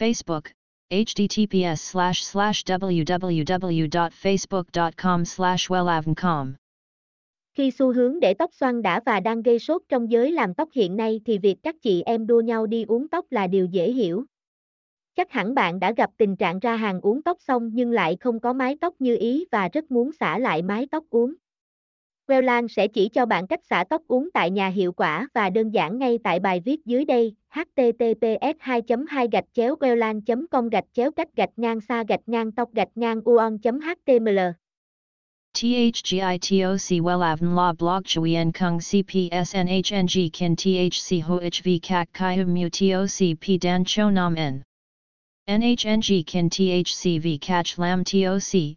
Facebook, https slash slash www.facebook.com slash wellavncom. Khi xu hướng để tóc xoăn đã và đang gây sốt trong giới làm tóc hiện nay thì việc các chị em đua nhau đi uống tóc là điều dễ hiểu. Chắc hẳn bạn đã gặp tình trạng ra hàng uống tóc xong nhưng lại không có mái tóc như ý và rất muốn xả lại mái tóc uống. Welllan sẽ chỉ cho bạn cách xả tóc uống tại nhà hiệu quả và đơn giản ngay tại bài viết dưới đây https 2 2 gạch chéo welllan com gạch chéo cách gạch ngang xa gạch ngang tóc gạch ngang uon html THGITOC Wellavn La Blog Chuyen Kung CPS NHNG Kin THC HOHV Kak Kai Mu TOC P, Dan, Cho, Nam, N. NHNG Kin THCV Catch, Lam TOC